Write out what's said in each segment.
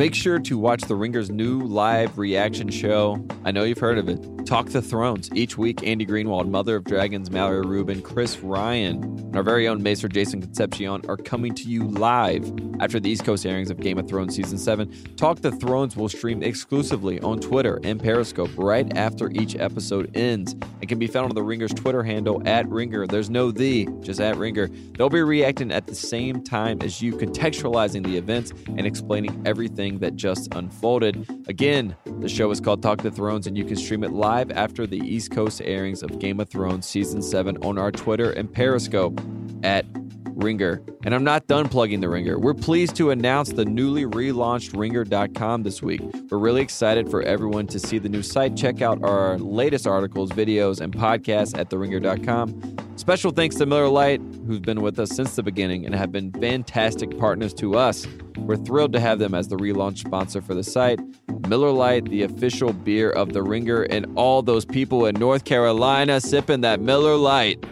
Make sure to watch The Ringer's new live reaction show. I know you've heard of it. Talk the Thrones. Each week, Andy Greenwald, Mother of Dragons, Mallory Rubin, Chris Ryan, and our very own Maester Jason Concepcion are coming to you live after the East Coast airings of Game of Thrones Season 7. Talk the Thrones will stream exclusively on Twitter and Periscope right after each episode ends and can be found on The Ringer's Twitter handle at Ringer. There's no the, just at Ringer. They'll be reacting at the same time as you, contextualizing the events and explaining everything that just unfolded. Again, the show is called Talk the Thrones, and you can stream it live after the East Coast airings of Game of Thrones Season 7 on our Twitter and Periscope at Ringer. And I'm not done plugging the Ringer. We're pleased to announce the newly relaunched Ringer.com this week. We're really excited for everyone to see the new site. Check out our latest articles, videos, and podcasts at theringer.com. Special thanks to Miller Lite, who's been with us since the beginning and have been fantastic partners to us. We're thrilled to have them as the relaunch sponsor for the site. Miller Lite, the official beer of the Ringer, and all those people in North Carolina sipping that Miller Lite.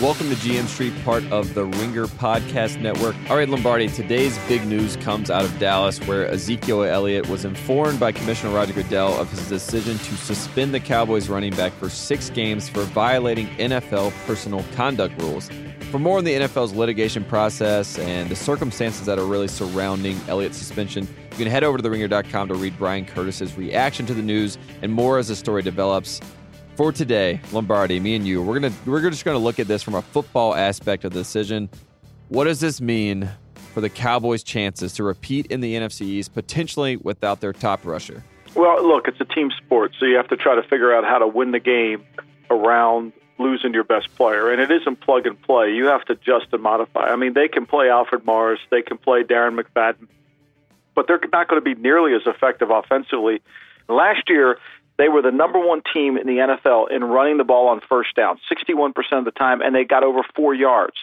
Welcome to GM Street, part of the Ringer Podcast Network. All right, Lombardi, today's big news comes out of Dallas, where Ezekiel Elliott was informed by Commissioner Roger Goodell of his decision to suspend the Cowboys running back for six games for violating NFL personal conduct rules. For more on the NFL's litigation process and the circumstances that are really surrounding Elliott's suspension, you can head over to theringer.com to read Bryan Curtis's reaction to the news and more as the story develops for today, Lombardi, me and you, we're gonna we're just gonna look at this from a football aspect of the decision. What does this mean for the Cowboys' chances to repeat in the NFC East, potentially without their top rusher? Well, look, it's a team sport, so you have to try to figure out how to win the game around losing your best player, and it isn't plug and play. You have to adjust and modify. I mean, they can play Alfred Morris, they can play Darren McFadden, but they're not going to be nearly as effective offensively. Last year, they were the number one team in the NFL in running the ball on first down, 61% of the time, and they got over four yards.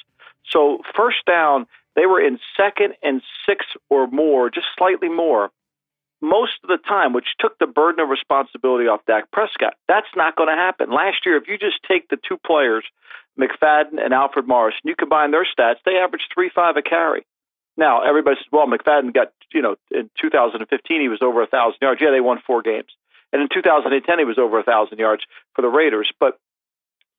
So, first down, they were in second and six or more, just slightly more, most of the time, which took the burden of responsibility off Dak Prescott. That's not going to happen. Last year, if you just take the two players, McFadden and Alfred Morris, and you combine their stats, they averaged 3 5 a carry. Now, everybody says, well, McFadden got, you know, in 2015, he was over a 1,000 yards. Yeah, they won four games. And in 2010, he was over 1,000 yards for the Raiders. But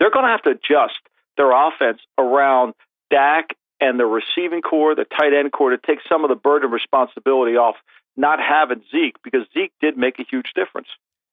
they're going to have to adjust their offense around Dak and the receiving corps, the tight end corps, to take some of the burden of responsibility off not having Zeke because Zeke did make a huge difference.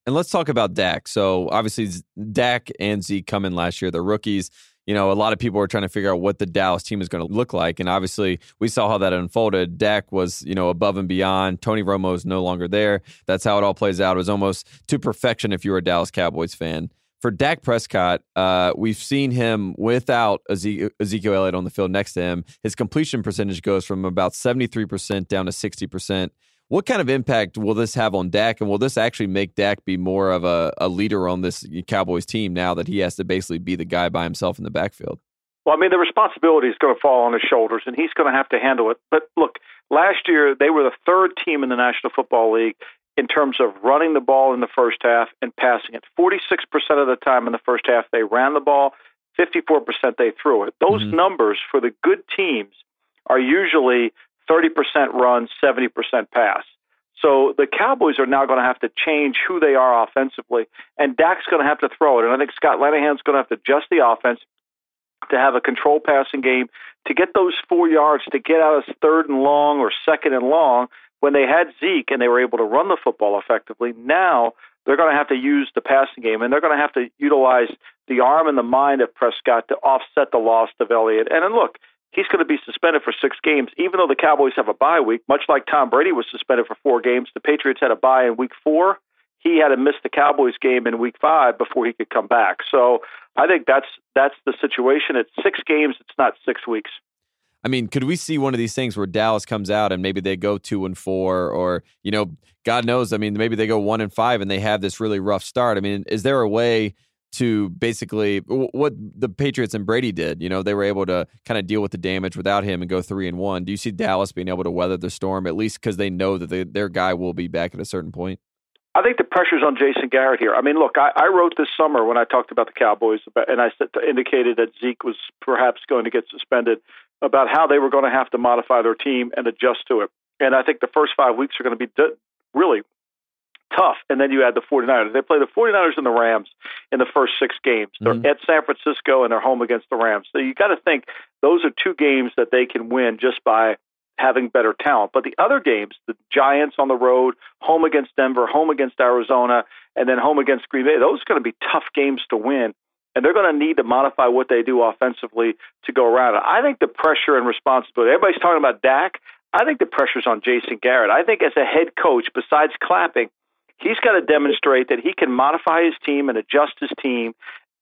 And let's talk about Dak. So obviously, Dak and Zeke come in last year. They're rookies you know, a lot of people were trying to figure out what the Dallas team is going to look like. And obviously, we saw how that unfolded. Dak was, you know, above and beyond. Tony Romo is no longer there. That's how it all plays out. It was almost to perfection if you were a Dallas Cowboys fan. For Dak Prescott, uh, we've seen him without Ezekiel Elliott on the field next to him. His completion percentage goes from about 73% down to 60%. What kind of impact will this have on Dak, and will this actually make Dak be more of a, a leader on this Cowboys team now that he has to basically be the guy by himself in the backfield? Well, I mean, the responsibility is going to fall on his shoulders, and he's going to have to handle it. But look, last year they were the third team in the National Football League in terms of running the ball in the first half and passing it. 46% of the time in the first half they ran the ball, 54% they threw it. Those mm-hmm. numbers for the good teams are usually 30% run, 70% pass. So the Cowboys are now going to have to change who they are offensively, and Dak's going to have to throw it. And I think Scott Linehan's going to have to adjust the offense to have a control passing game to get those four yards to get out of third and long or second and long when they had Zeke and they were able to run the football effectively. Now they're going to have to use the passing game, and they're going to have to utilize the arm and the mind of Prescott to offset the loss of Elliott. And then look, he's going to be suspended for six games, even though the Cowboys have a bye week, much like Tom Brady was suspended for four games. The Patriots had a bye in week four. He had to miss the Cowboys game in week five before he could come back. So I think that's that's the situation. It's six games, it's not six weeks. I mean, could we see one of these things where Dallas comes out and maybe they go two and four, or you know, God knows, I mean, maybe they go one and five and they have this really rough start. I mean, is there a way to basically what the Patriots and Brady did. You know, they were able to kind of deal with the damage without him and go three and one. Do you see Dallas being able to weather the storm at least because they know that they, their guy will be back at a certain point? I think the pressure's on Jason Garrett here. I mean, look, I, I wrote this summer when I talked about the Cowboys, about, and I said, indicated that Zeke was perhaps going to get suspended about how they were going to have to modify their team and adjust to it. And I think the first five weeks are going to be really tough. And then you add the 49ers. They play the 49ers and the Rams in the first six games. They're mm-hmm. at San Francisco and they're home against the Rams. So you got to think those are two games that they can win just by having better talent. But the other games, the Giants on the road, home against Denver, home against Arizona, and then home against Green Bay, those are going to be tough games to win. And they're going to need to modify what they do offensively to go around it. I think the pressure and responsibility, everybody's talking about Dak. I think the pressure's on Jason Garrett. I think as a head coach, besides clapping, he's got to demonstrate that he can modify his team and adjust his team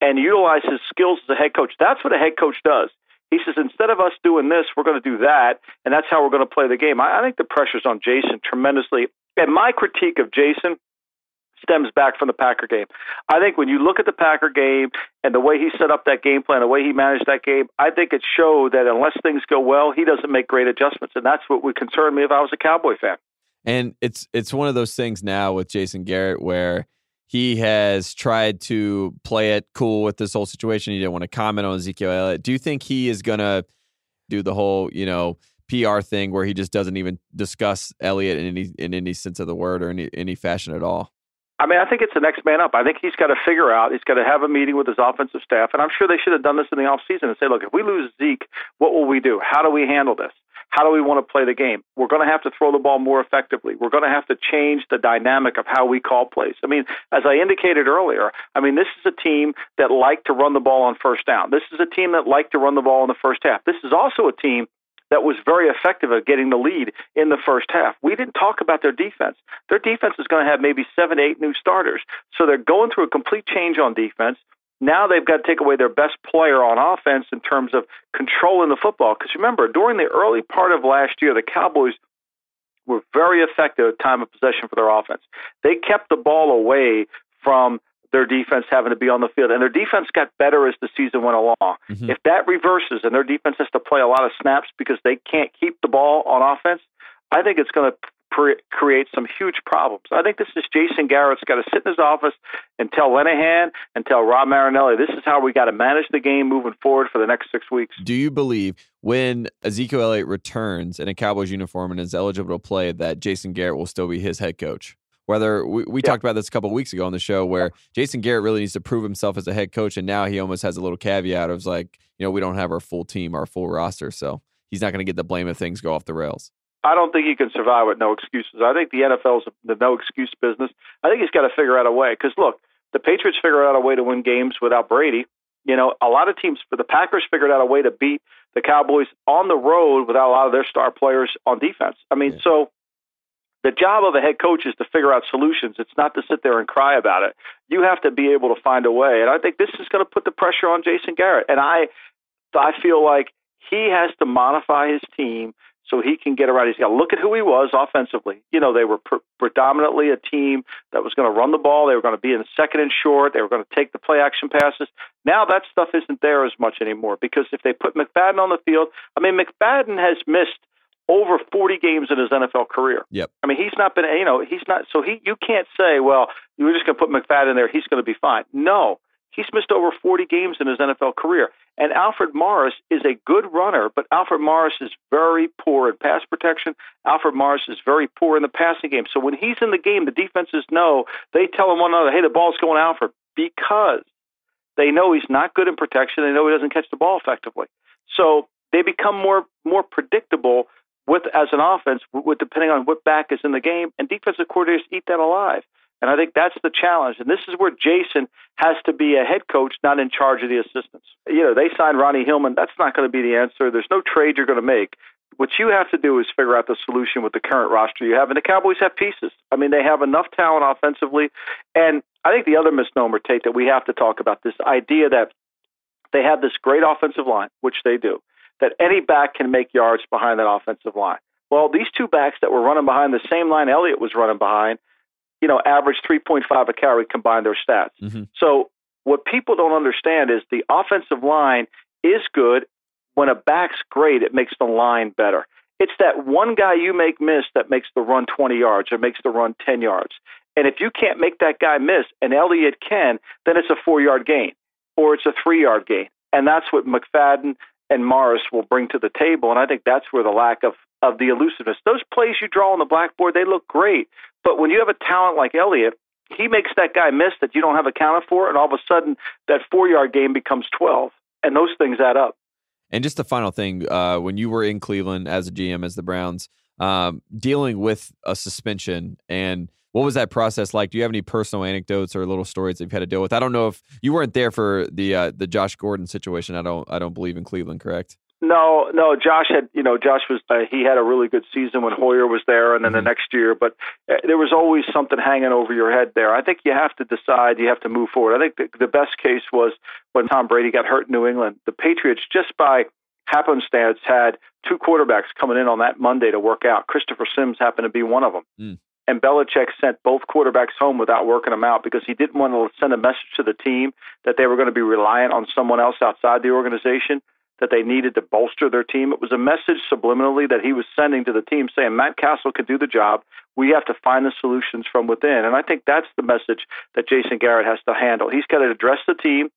and utilize his skills as a head coach. That's what a head coach does. He says, instead of us doing this, we're going to do that, and that's how we're going to play the game. I, I think the pressure's on Jason tremendously. And my critique of Jason stems back from the Packer game. I think when you look at the Packer game and the way he set up that game plan, the way he managed that game, I think it showed that unless things go well, he doesn't make great adjustments, and that's what would concern me if I was a Cowboy fan. And it's it's one of those things now with Jason Garrett where he has tried to play it cool with this whole situation. He didn't want to comment on Ezekiel Elliott. Do you think he is going to do the whole, you know, PR thing where he just doesn't even discuss Elliott in any in any sense of the word or any any fashion at all? I mean, I think it's the next man up. I think he's got to figure out, he's got to have a meeting with his offensive staff. And I'm sure they should have done this in the offseason and say, look, if we lose Zeke, what will we do? How do we handle this? How do we want to play the game? We're going to have to throw the ball more effectively. We're going to have to change the dynamic of how we call plays. I mean, as I indicated earlier, I mean, this is a team that liked to run the ball on first down. This is a team that liked to run the ball in the first half. This is also a team that was very effective at getting the lead in the first half. We didn't talk about their defense. Their defense is going to have maybe seven, eight new starters. So they're going through a complete change on defense. Now they've got to take away their best player on offense in terms of controlling the football. Because remember, during the early part of last year, the Cowboys were very effective at time of possession for their offense. They kept the ball away from their defense having to be on the field. And their defense got better as the season went along. Mm-hmm. If that reverses and their defense has to play a lot of snaps because they can't keep the ball on offense, I think it's going to create some huge problems. I think this is Jason Garrett's got to sit in his office and tell Linehan and tell Rod Marinelli this is how we got to manage the game moving forward for the next six weeks. Do you believe when Ezekiel Elliott returns in a Cowboys uniform and is eligible to play that Jason Garrett will still be his head coach? Whether we, we yeah. talked about this a couple weeks ago on the show where Jason Garrett really needs to prove himself as a head coach, and now he almost has a little caveat of like, you know, we don't have our full team, our full roster, so he's not going to get the blame if things go off the rails. I don't think he can survive with no excuses. I think the NFL's the no excuse business. I think he's got to figure out a way because look, the Patriots figured out a way to win games without Brady. You know, a lot of teams, for the Packers figured out a way to beat the Cowboys on the road without a lot of their star players on defense. I mean, yeah. so the job of a head coach is to figure out solutions. It's not to sit there and cry about it. You have to be able to find a way. And I think this is going to put the pressure on Jason Garrett. And I, I feel like he has to modify his team so he can get around. He's got to look at who he was offensively. You know, they were pre- predominantly a team that was going to run the ball. They were going to be in second and short. They were going to take the play action passes. Now that stuff isn't there as much anymore because if they put McFadden on the field, I mean, McFadden has missed over 40 games in his NFL career. Yep. I mean, he's not been, you know, he's not, so he, you can't say, well, you're just going to put McFadden there. He's going to be fine. No, he's missed over 40 games in his NFL career. And Alfred Morris is a good runner, but Alfred Morris is very poor in pass protection. Alfred Morris is very poor in the passing game. So when he's in the game, the defenses know, they tell him one another, hey, the ball's going Alfred, because they know he's not good in protection. They know he doesn't catch the ball effectively. So they become more more predictable with as an offense, with depending on what back is in the game, and defensive coordinators eat that alive. And I think that's the challenge. And this is where Jason has to be a head coach, not in charge of the assistants. You know, they signed Ronnie Hillman. That's not going to be the answer. There's no trade you're going to make. What you have to do is figure out the solution with the current roster you have. And the Cowboys have pieces. I mean, they have enough talent offensively. And I think the other misnomer, Tate, that we have to talk about this idea that they have this great offensive line, which they do, that any back can make yards behind that offensive line. Well, these two backs that were running behind the same line Elliott was running behind you know, average 3.5 a carry combined their stats. Mm-hmm. So what people don't understand is the offensive line is good. When a back's great, it makes the line better. It's that one guy you make miss that makes the run 20 yards or makes the run 10 yards. And if you can't make that guy miss, and Elliott can, then it's a four yard gain or it's a three yard gain. And that's what McFadden and Morris will bring to the table. And I think that's where the lack of, of the elusiveness. Those plays you draw on the blackboard, they look great. But when you have a talent like Elliott, he makes that guy miss that you don't have accounted for, and all of a sudden that four yard game becomes 12. And those things add up. And just a final thing, uh, when you were in Cleveland as a GM as the Browns, um, dealing with a suspension and what was that process like? Do you have any personal anecdotes or little stories that you've had to deal with? I don't know if you weren't there for the uh, the Josh Gordon situation. I don't I don't believe in Cleveland, correct? No, no. Josh had, you know, Josh was uh, he had a really good season when Hoyer was there, and then mm-hmm. the next year. But uh, there was always something hanging over your head there. I think you have to decide. You have to move forward. I think the, the best case was when Tom Brady got hurt in New England. The Patriots just by happenstance had two quarterbacks coming in on that Monday to work out. Christopher Simms happened to be one of them. Mm. And Belichick sent both quarterbacks home without working them out because he didn't want to send a message to the team that they were going to be reliant on someone else outside the organization, that they needed to bolster their team. It was a message subliminally that he was sending to the team saying Matt Cassel could do the job. We have to find the solutions from within. And I think that's the message that Jason Garrett has to handle. He's got to address the team,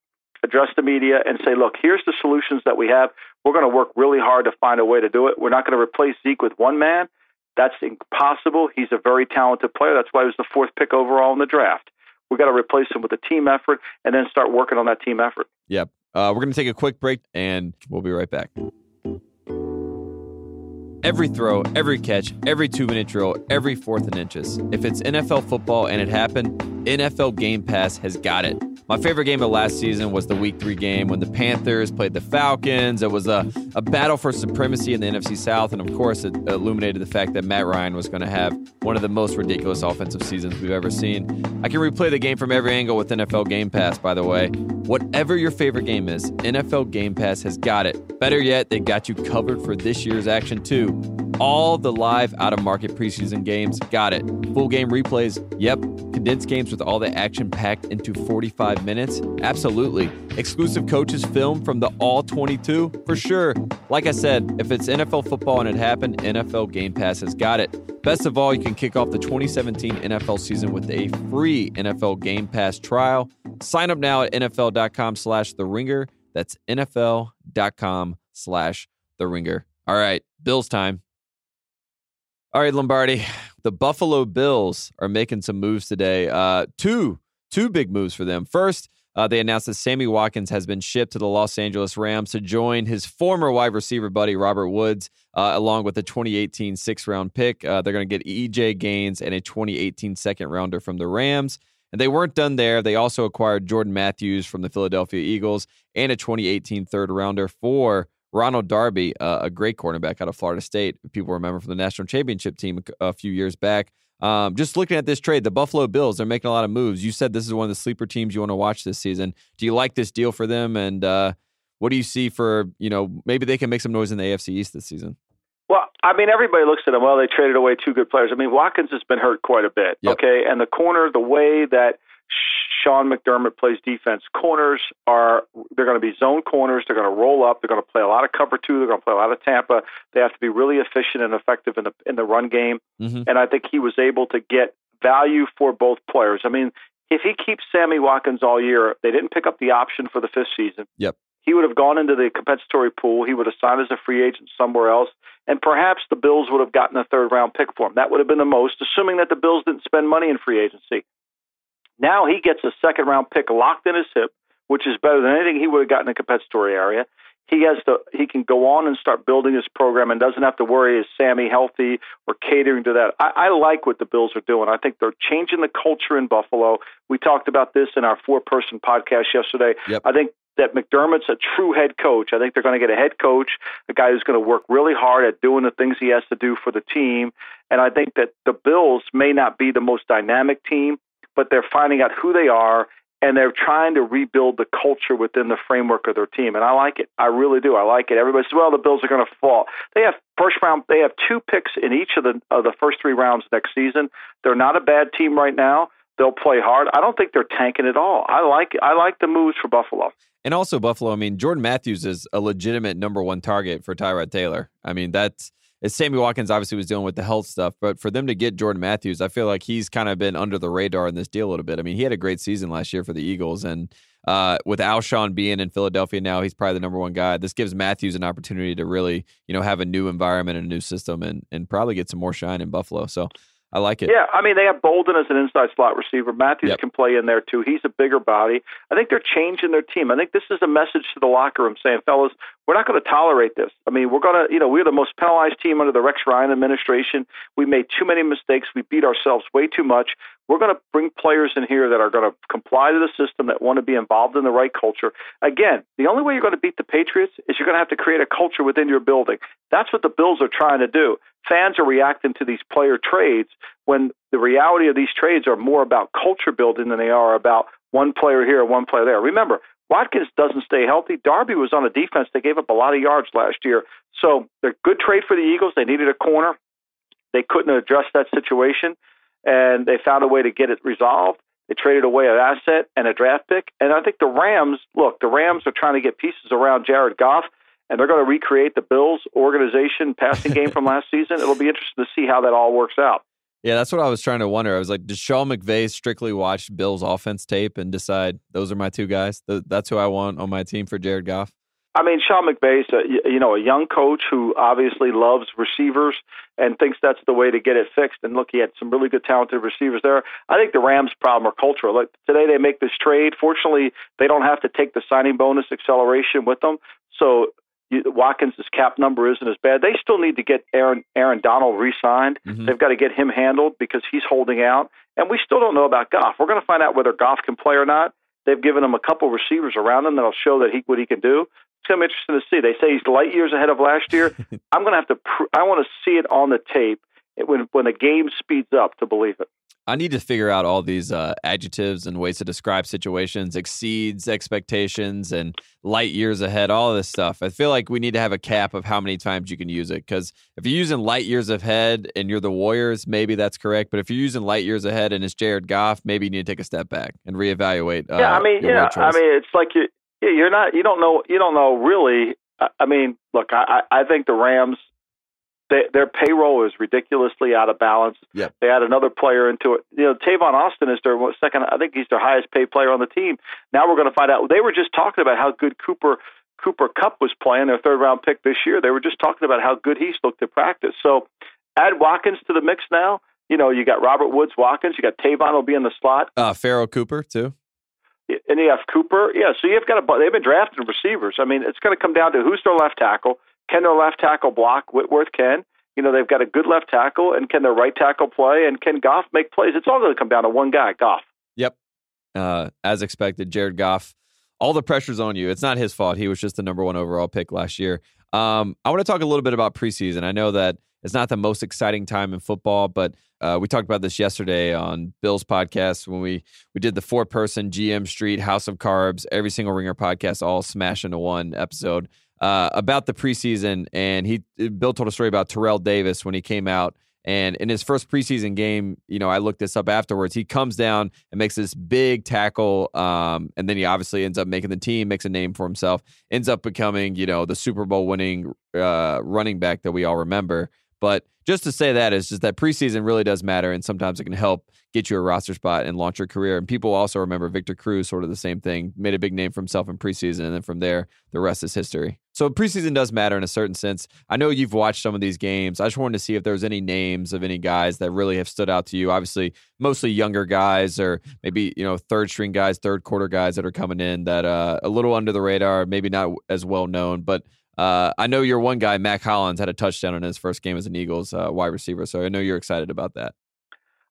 address the media, and say, look, here's the solutions that we have. We're going to work really hard to find a way to do it. We're not going to replace Zeke with one man. That's impossible. He's a very talented player. That's why he was the fourth pick overall in the draft. We've got to replace him with a team effort and then start working on that team effort. Yep. Uh, we're going to take a quick break and we'll be right back. Every throw, every catch, every two minute drill, every fourth and inches. If it's NFL football and it happened, NFL Game Pass has got it. My favorite game of last season was the Week 3 game when the Panthers played the Falcons. It was a, a battle for supremacy in the NFC South, and of course, it illuminated the fact that Matt Ryan was going to have one of the most ridiculous offensive seasons we've ever seen. I can replay the game from every angle with NFL Game Pass, by the way. Whatever your favorite game is, NFL Game Pass has got it. Better yet, they got you covered for this year's action, too. All the live out of market preseason games, got it. Full game replays, yep. Condensed games with all the action packed into 45 minutes? Absolutely. Exclusive coaches film from the All 22? For sure. Like I said, if it's NFL football and it happened, NFL Game Pass has got it. Best of all, you can kick off the 2017 NFL season with a free NFL Game Pass trial. Sign up now at NFL.com slash The Ringer. That's NFL.com slash The Ringer. All right, Bills time. All right, Lombardi. The Buffalo Bills are making some moves today. Uh, two two big moves for them. First, uh, they announced that Sammy Watkins has been shipped to the Los Angeles Rams to join his former wide receiver buddy Robert Woods, uh, along with the 2018 six round pick. Uh, they're going to get EJ Gaines and a 2018 second rounder from the Rams. And they weren't done there. They also acquired Jordan Matthews from the Philadelphia Eagles and a 2018 third rounder for Ronald Darby, uh, a great cornerback out of Florida State. People remember from the national championship team a few years back. Um, just looking at this trade, the Buffalo Bills, they're making a lot of moves. You said this is one of the sleeper teams you want to watch this season. Do you like this deal for them? And uh, what do you see for, you know, maybe they can make some noise in the AFC East this season? Well, I mean, everybody looks at them. Well, they traded away two good players. I mean, Watkins has been hurt quite a bit. Yep. Okay. And the corner, the way that Sean McDermott plays defense. Corners are they're going to be zone corners. They're going to roll up. They're going to play a lot of cover two. They're going to play a lot of Tampa. They have to be really efficient and effective in the in the run game. Mm-hmm. And I think he was able to get value for both players. I mean, if he keeps Sammy Watkins all year, they didn't pick up the option for the fifth season. Yep. He would have gone into the compensatory pool. He would have signed as a free agent somewhere else, and perhaps the Bills would have gotten a third round pick for him. That would have been the most, assuming that the Bills didn't spend money in free agency. Now he gets a second round pick locked in his hip, which is better than anything he would have gotten in a compensatory area. He has to he can go on and start building his program and doesn't have to worry is Sammy healthy or catering to that. I, I like what the Bills are doing. I think they're changing the culture in Buffalo. We talked about this in our four person podcast yesterday. Yep. I think that McDermott's a true head coach. I think they're going to get a head coach, a guy who's going to work really hard at doing the things he has to do for the team. And I think that the Bills may not be the most dynamic team, but they're finding out who they are and they're trying to rebuild the culture within the framework of their team. And I like it. I really do. I like it. Everybody says, "Well, the Bills are going to fall." They have first round. They have two picks in each of the of the first three rounds next season. They're not a bad team right now. They'll play hard. I don't think they're tanking at all. I like I like the moves for Buffalo. And also Buffalo. I mean, Jordan Matthews is a legitimate number one target for Tyrod Taylor. I mean, that's Sammy Watkins obviously was dealing with the health stuff, but for them to get Jordan Matthews, I feel like he's kind of been under the radar in this deal a little bit. I mean, he had a great season last year for the Eagles, and uh, with Alshon being in Philadelphia now, he's probably the number one guy. This gives Matthews an opportunity to really, you know, have a new environment and a new system, and and probably get some more shine in Buffalo. So I like it. Yeah, I mean they have Bolden as an inside slot receiver. Matthews yep. can play in there too. He's a bigger body. I think they're changing their team. I think this is a message to the locker room saying, fellas, we're not going to tolerate this. I mean, we're going to, you know, we're the most penalized team under the Rex Ryan administration. We made too many mistakes. We beat ourselves way too much. We're going to bring players in here that are going to comply to the system, that want to be involved in the right culture. Again, the only way you're going to beat the Patriots is you're going to have to create a culture within your building. That's what the Bills are trying to do. Fans are reacting to these player trades when the reality of these trades are more about culture building than they are about one player here, one player there. Remember, Watkins doesn't stay healthy. Darby was on a defense that gave up a lot of yards last year. So they're good trade for the Eagles. They needed a corner. They couldn't address that situation, and they found a way to get it resolved. They traded away an asset and a draft pick. And I think the Rams, look, the Rams are trying to get pieces around Jared Goff, and they're going to recreate the Bills organization passing game from last season. It'll be interesting to see how that all works out. Yeah, that's what I was trying to wonder. I was like, does Sean McVay strictly watch Bill's offense tape and decide those are my two guys? That's who I want on my team for Jared Goff. I mean, Sean McVay's a, you know a young coach who obviously loves receivers and thinks that's the way to get it fixed. And look, he had some really good talented receivers there. I think the Rams' problem are cultural. Like today, they make this trade. Fortunately, they don't have to take the signing bonus acceleration with them. So Watkins' cap number isn't as bad. They still need to get Aaron Aaron Donald re-signed. Mm-hmm. They've got to get him handled because he's holding out, and we still don't know about Goff. We're going to find out whether Goff can play or not. They've given him a couple receivers around him that'll show that he what he can do. It's going to be interesting to see. They say he's light years ahead of last year. I'm going to have to. Pr- I want to see it on the tape when when the game speeds up to believe it. I need to figure out all these uh, adjectives and ways to describe situations, exceeds expectations, and light years ahead, all this stuff. I feel like we need to have a cap of how many times you can use it. Because if you're using light years ahead and you're the Warriors, maybe that's correct. But if you're using light years ahead and it's Jared Goff, maybe you need to take a step back and reevaluate. Uh, yeah, I mean, yeah, I mean, it's like you, you're not, you don't know, you don't know really. I mean, look, I, I think the Rams they, their payroll is ridiculously out of balance. Yep. They add another player into it. You know, Tavon Austin is their second. I think he's their highest paid player on the team. Now we're going to find out. They were just talking about how good Cooper Cooper Kupp was playing, their third round pick this year. They were just talking about how good he's looked at practice. So add Watkins to the mix now. You know, you got Robert Woods Watkins. You got Tavon will be in the slot. Uh, Pharoh Cooper too. And you have Cooper. Yeah, so you've got a. They've been drafting receivers. I mean, it's going to come down to who's their left tackle can their left tackle block? Whitworth can. You know, they've got a good left tackle, and can their right tackle play? And can Goff make plays? It's all going to come down to one guy, Goff. Yep. Uh, as expected, Jared Goff. All the pressure's on you. It's not his fault. He was just the number one overall pick last year. Um, I want to talk a little bit about preseason. I know that it's not the most exciting time in football, but uh, we talked about this yesterday on Bill's podcast when we we did the four person GM Street House of Carbs, every single Ringer podcast, all smash into one episode uh, about the preseason, and he Bill told a story about Terrell Davis when he came out. And in his first preseason game, you know, I looked this up afterwards. He comes down and makes this big tackle, um, and then he obviously ends up making the team, makes a name for himself, ends up becoming, you know, the Super Bowl winning uh, running back that we all remember. But just to say that is just that preseason really does matter, and sometimes it can help get you a roster spot and launch your career. And people also remember Victor Cruz, sort of the same thing, made a big name for himself in preseason, and then from there, the rest is history. So preseason does matter in a certain sense. I know you've watched some of these games. I just wanted to see if there was any names of any guys that really have stood out to you. Obviously, mostly younger guys, or maybe you know third string guys, third quarter guys that are coming in that uh, a little under the radar, maybe not as well known, but uh, I know you're one guy, Mack Hollins, had a touchdown in his first game as an Eagles uh, wide receiver, so I know you're excited about that.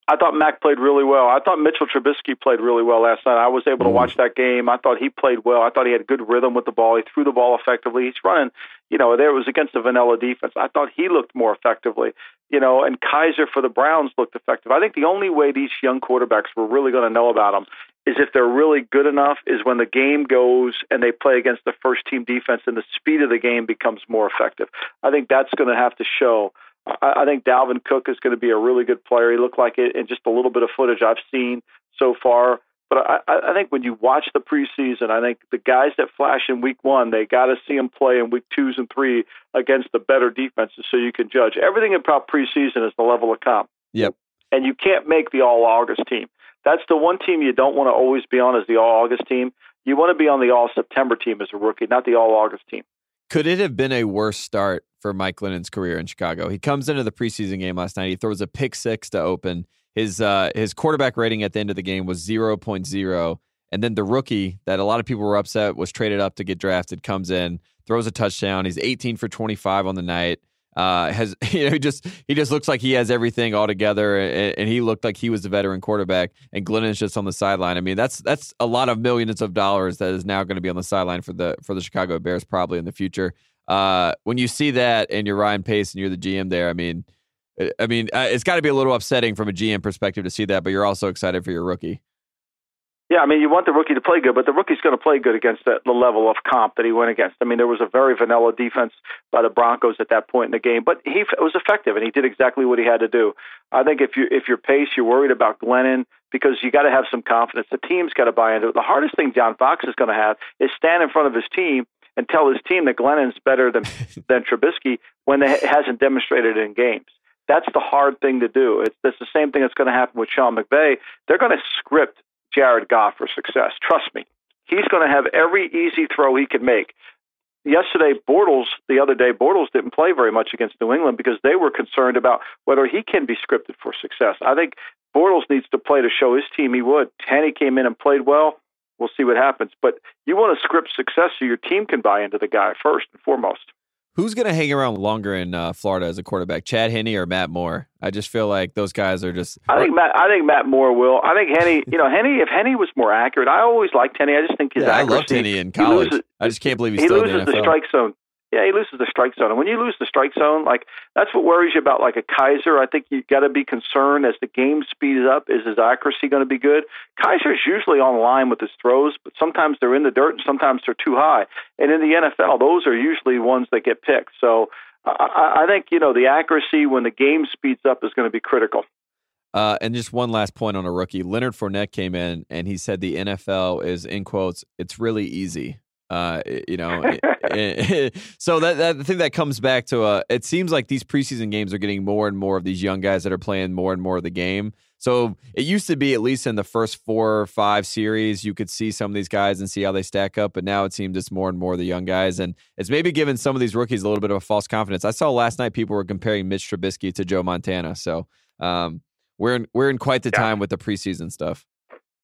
I thought Mack played really well. I thought Mitchell Trubisky played really well last night. I was able to watch that game. I thought he played well. I thought he had good rhythm with the ball. He threw the ball effectively. He's running, you know, there was against the vanilla defense. I thought he looked more effectively, you know, and Kizer for the Browns looked effective. I think the only way these young quarterbacks were really going to know about them is if they're really good enough is when the game goes and they play against the first team defense and the speed of the game becomes more effective. I think that's going to have to show. I, I think Dalvin Cook is going to be a really good player. He looked like it in just a little bit of footage I've seen so far. But I, I think when you watch the preseason, I think the guys that flash in week one, they got to see them play in week twos and three against the better defenses so you can judge. Everything about preseason is the level of comp. Yep. And you can't make the all August team. That's the one team you don't want to always be on as the all August team. You want to be on the all September team as a rookie, not the all August team. Could it have been a worse start for Mike Glennon's career in Chicago? He comes into the preseason game last night. He throws a pick six to open. His uh, his quarterback rating at the end of the game was 0.0. And then the rookie that a lot of people were upset was traded up to get drafted comes in, throws a touchdown. He's 18 for 25 on the night. Uh, has you know he just he just looks like he has everything all together, and, and he looked like he was the veteran quarterback. And Glennon's just on the sideline. I mean, that's that's a lot of millions of dollars that is now going to be on the sideline for the for the Chicago Bears probably in the future. Uh, when you see that and you're Ryan Pace and you're the GM there, I mean, I mean, uh, it's got to be a little upsetting from a GM perspective to see that, but you're also excited for your rookie. Yeah, I mean, you want the rookie to play good, but the rookie's going to play good against the, the level of comp that he went against. I mean, there was a very vanilla defense by the Broncos at that point in the game, but he was effective and he did exactly what he had to do. I think if you if you're Pace, you're worried about Glennon because you got to have some confidence. The team's got to buy into it. The hardest thing John Fox is going to have is stand in front of his team and tell his team that Glennon's better than than Trubisky when they hasn't demonstrated it in games. That's the hard thing to do. It's, it's the same thing that's going to happen with Sean McVay. They're going to script Jared Goff for success. Trust me. He's going to have every easy throw he can make. Yesterday, Bortles, the other day, Bortles didn't play very much against New England because they were concerned about whether he can be scripted for success. I think Bortles needs to play to show his team he would. Tanny came in and played well. We'll see what happens. But you want to script success so your team can buy into the guy first and foremost. Who's going to hang around longer in uh, Florida as a quarterback, Chad Henne or Matt Moore? I just feel like those guys are just. I think Matt. I think Matt Moore will. I think Henne. You know, Henne. If Henne was more accurate, I always liked Henne. I just think his yeah, accuracy. I loved Henne in college. Loses, I just can't believe he's he still loses in the, the strike zone. Yeah, he loses the strike zone. And when you lose the strike zone, like that's what worries you about like a Kizer. I think you've got to be concerned as the game speeds up. Is his accuracy going to be good? Kizer's usually on line with his throws, but sometimes they're in the dirt and sometimes they're too high. And in the NFL, those are usually ones that get picked. So I, I think you know the accuracy when the game speeds up is going to be critical. Uh, and just one last point on a rookie. Leonard Fournette came in and he said the NFL is in quotes. It's really easy. Uh, you know, so that, that the thing that comes back to uh, it seems like these preseason games are getting more and more of these young guys that are playing more and more of the game. So it used to be at least in the first four or five series, you could see some of these guys and see how they stack up. But now it seems it's more and more the young guys, and it's maybe giving some of these rookies a little bit of a false confidence. I saw last night people were comparing Mitch Trubisky to Joe Montana, so um, we're in, we're in quite the time with the preseason stuff.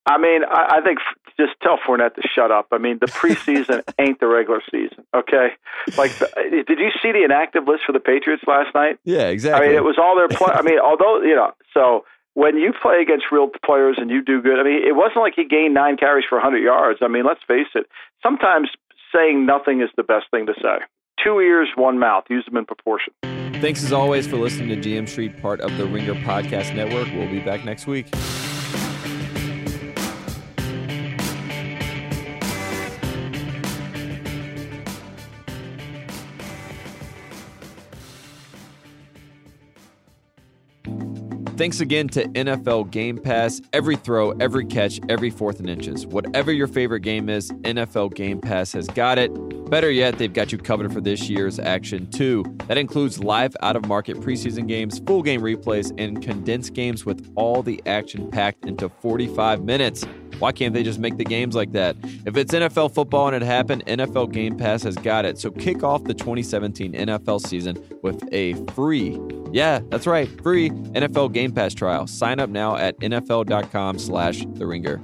I mean, I, I think f- just tell Fournette to shut up. I mean, the preseason ain't the regular season. Okay, like, the, eh, did you see the inactive list for the Patriots last night? Yeah, exactly. I mean, it was all their play. I mean, although you know, so when you play against real players and you do good, I mean, it wasn't like he gained nine carries for 100 yards. I mean, let's face it. Sometimes saying nothing is the best thing to say. Two ears, one mouth. Use them in proportion. Thanks as always for listening to GM Street, part of the Ringer Podcast Network. We'll be back next week. Thanks again to NFL Game Pass. Every throw, every catch, every fourth and inches. Whatever your favorite game is, NFL Game Pass has got it. Better yet, they've got you covered for this year's action too. That includes live out of market preseason games, full game replays, and condensed games with all the action packed into 45 minutes. Why can't they just make the games like that? If it's NFL football and it happened, NFL Game Pass has got it. So kick off the 2017 NFL season with a free, yeah, that's right, free NFL Game Pass trial. Sign up now at NFL.com slash The Ringer.